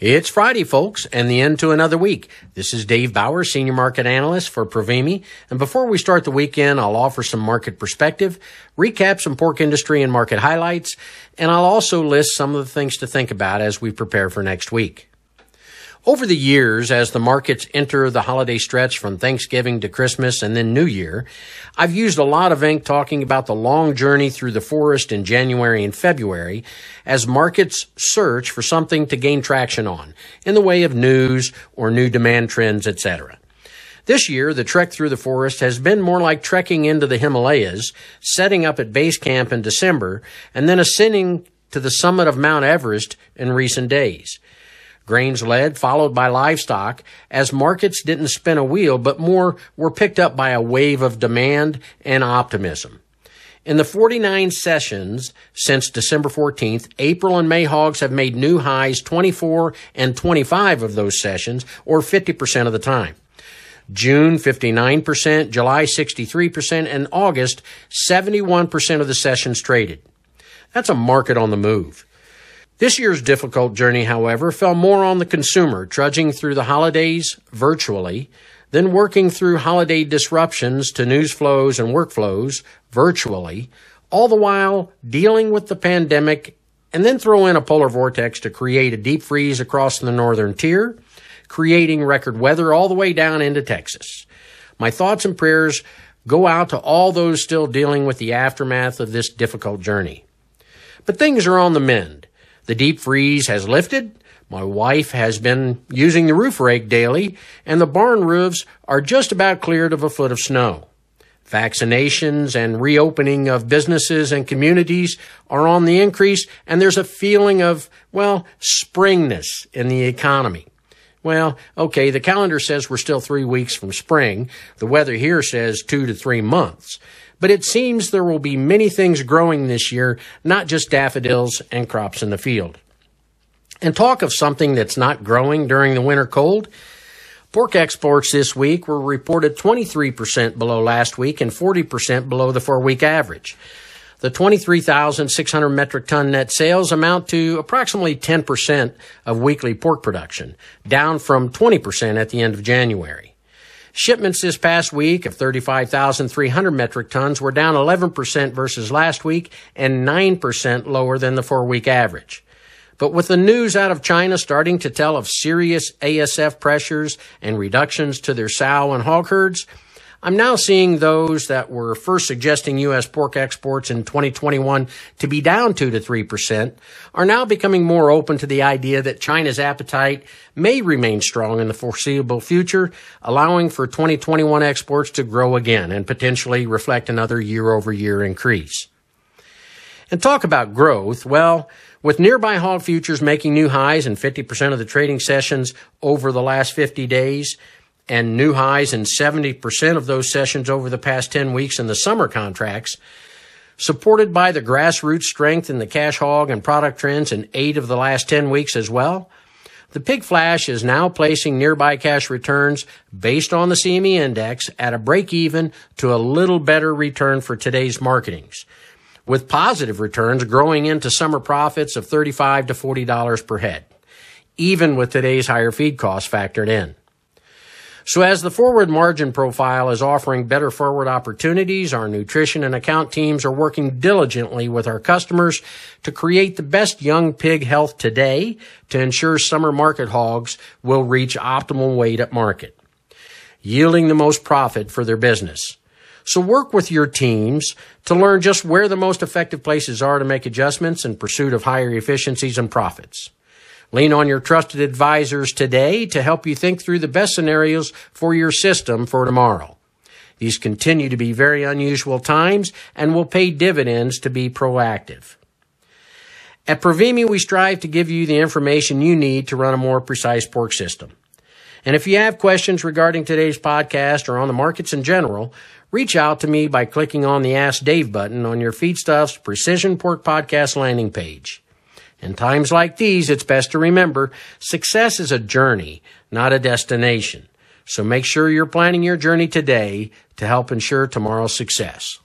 It's Friday, folks, and the end to another week. This is Dave Bauer, Senior Market Analyst for Provimi. And before we start the weekend, I'll offer some market perspective, recap some pork industry and market highlights, and I'll also list some of the things to think about as we prepare for next week. Over the years, as the markets enter the holiday stretch from Thanksgiving to Christmas and then New Year, I've used a lot of ink talking about the long journey through the forest in January and February as markets search for something to gain traction on in the way of news or new demand trends, etc. This year, the trek through the forest has been more like trekking into the Himalayas, setting up at base camp in December, and then ascending to the summit of Mount Everest in recent days. Grains led, followed by livestock, as markets didn't spin a wheel, but more were picked up by a wave of demand and optimism. In the 49 sessions since December 14th, April and May hogs have made new highs 24 and 25 of those sessions, or 50% of the time. June 59%, July 63%, and August 71% of the sessions traded. That's a market on the move. This year's difficult journey, however, fell more on the consumer, trudging through the holidays virtually, then working through holiday disruptions to news flows and workflows virtually, all the while dealing with the pandemic and then throw in a polar vortex to create a deep freeze across the northern tier, creating record weather all the way down into Texas. My thoughts and prayers go out to all those still dealing with the aftermath of this difficult journey. But things are on the mend. The deep freeze has lifted. My wife has been using the roof rake daily, and the barn roofs are just about cleared of a foot of snow. Vaccinations and reopening of businesses and communities are on the increase, and there's a feeling of, well, springness in the economy. Well, okay, the calendar says we're still three weeks from spring. The weather here says two to three months but it seems there will be many things growing this year, not just daffodils and crops in the field. And talk of something that's not growing during the winter cold. Pork exports this week were reported 23% below last week and 40% below the four week average. The 23,600 metric ton net sales amount to approximately 10% of weekly pork production, down from 20% at the end of January. Shipments this past week of 35,300 metric tons were down 11% versus last week and 9% lower than the four week average. But with the news out of China starting to tell of serious ASF pressures and reductions to their sow and hog herds, I'm now seeing those that were first suggesting U.S. pork exports in 2021 to be down 2 to 3% are now becoming more open to the idea that China's appetite may remain strong in the foreseeable future, allowing for 2021 exports to grow again and potentially reflect another year over year increase. And talk about growth, well, with nearby hog futures making new highs in 50% of the trading sessions over the last 50 days, and new highs in 70% of those sessions over the past 10 weeks in the summer contracts, supported by the grassroots strength in the cash hog and product trends in eight of the last 10 weeks as well. The Pig Flash is now placing nearby cash returns based on the CME index at a break even to a little better return for today's marketings, with positive returns growing into summer profits of 35 to $40 per head, even with today's higher feed costs factored in. So as the forward margin profile is offering better forward opportunities, our nutrition and account teams are working diligently with our customers to create the best young pig health today to ensure summer market hogs will reach optimal weight at market, yielding the most profit for their business. So work with your teams to learn just where the most effective places are to make adjustments in pursuit of higher efficiencies and profits. Lean on your trusted advisors today to help you think through the best scenarios for your system for tomorrow. These continue to be very unusual times and will pay dividends to be proactive. At Provimi, we strive to give you the information you need to run a more precise pork system. And if you have questions regarding today's podcast or on the markets in general, reach out to me by clicking on the Ask Dave button on your Feedstuffs Precision Pork Podcast landing page. In times like these, it's best to remember success is a journey, not a destination. So make sure you're planning your journey today to help ensure tomorrow's success.